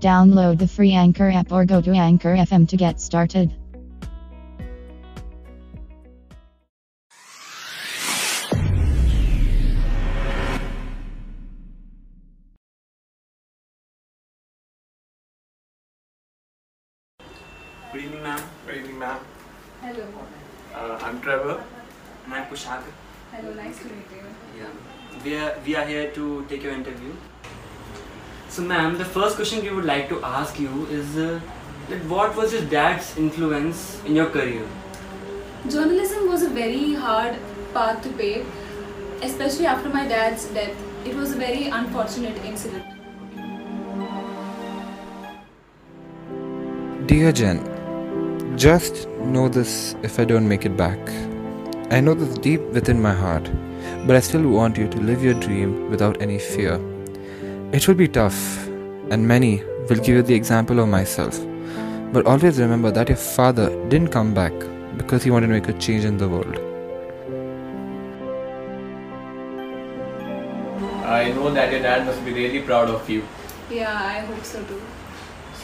Download the free Anchor app or go to Anchor FM to get started. Good evening, ma'am. Good evening, ma'am. Hello. Uh, I'm Trevor. And I'm Kushag. Hello, nice to meet you. Yeah. We are, we are here to take your interview. So, ma'am, the first question we would like to ask you is uh, that what was your dad's influence in your career? Journalism was a very hard path to pave, especially after my dad's death. It was a very unfortunate incident. Dear Jen, just know this if I don't make it back. I know this deep within my heart, but I still want you to live your dream without any fear. It will be tough, and many will give you the example of myself. But always remember that your father didn't come back because he wanted to make a change in the world. I know that your dad must be really proud of you. Yeah, I hope so too.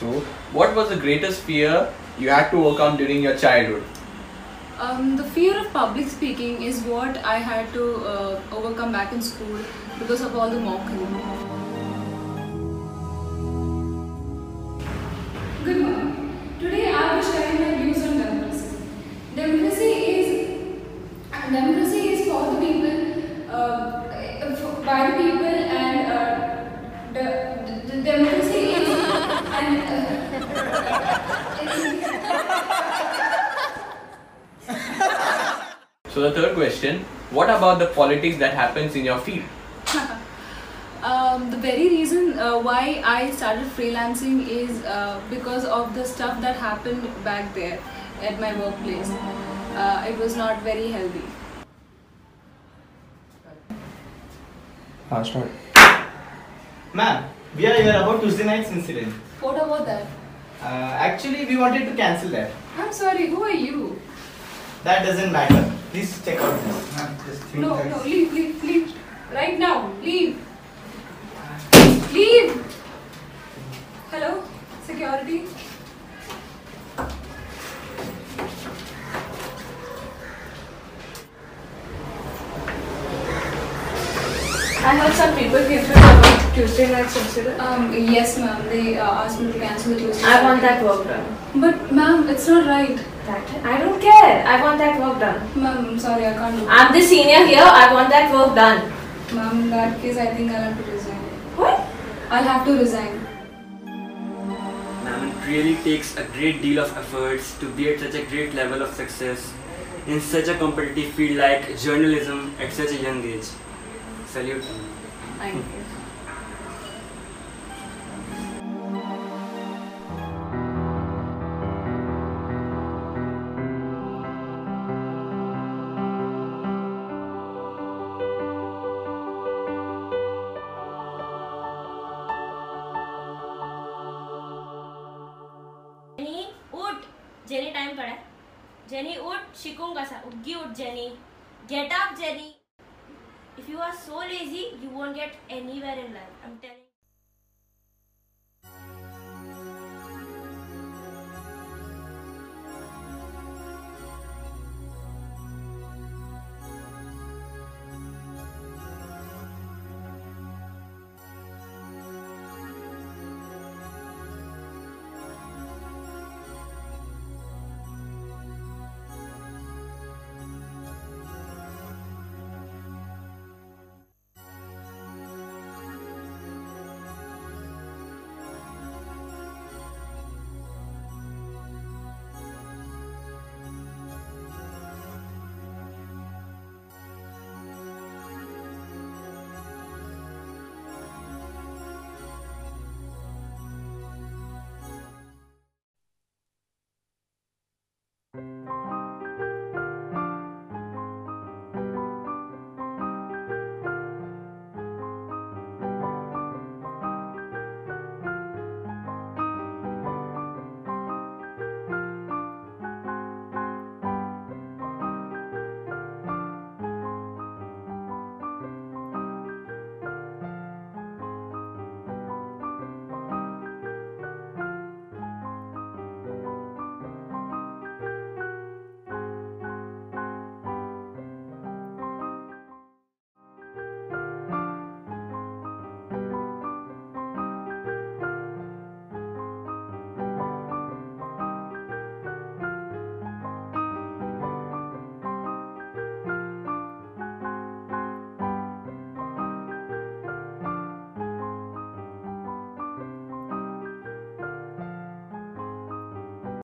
So, what was the greatest fear you had to overcome during your childhood? Um, the fear of public speaking is what I had to uh, overcome back in school because of all the mockery. So, the third question What about the politics that happens in your field? Um, the very reason uh, why I started freelancing is uh, because of the stuff that happened back there at my workplace. Uh, it was not very healthy. Ah, start. Ma'am, we are here about Tuesday night's incident. What about that? Uh, actually, we wanted to cancel that. I'm sorry, who are you? That doesn't matter. Please check out this. Ma'am, just think No, no, leave, leave, leave. Right now, leave. Leave! Hello? Security? I heard some people came to about Tuesday night incident. Um, yes, ma'am. They uh, asked me to cancel the Tuesday. I want that work done. But, ma'am, it's not right. That I don't care. I want that work done. Ma'am, I'm sorry, I can't do it. I'm the senior here. I want that work done. Ma'am, in that case, I think I'll have to resign. What? I'll have to resign. Ma'am, it really takes a great deal of efforts to be at such a great level of success in such a competitive field like journalism at such a young age. Salute. Thank you. Jenny time पड़ा है। Jenny उठ शिकूँगा सा उगी उठ, Jenny. Get up Jenny. If you are so lazy you won't get anywhere in life I am telling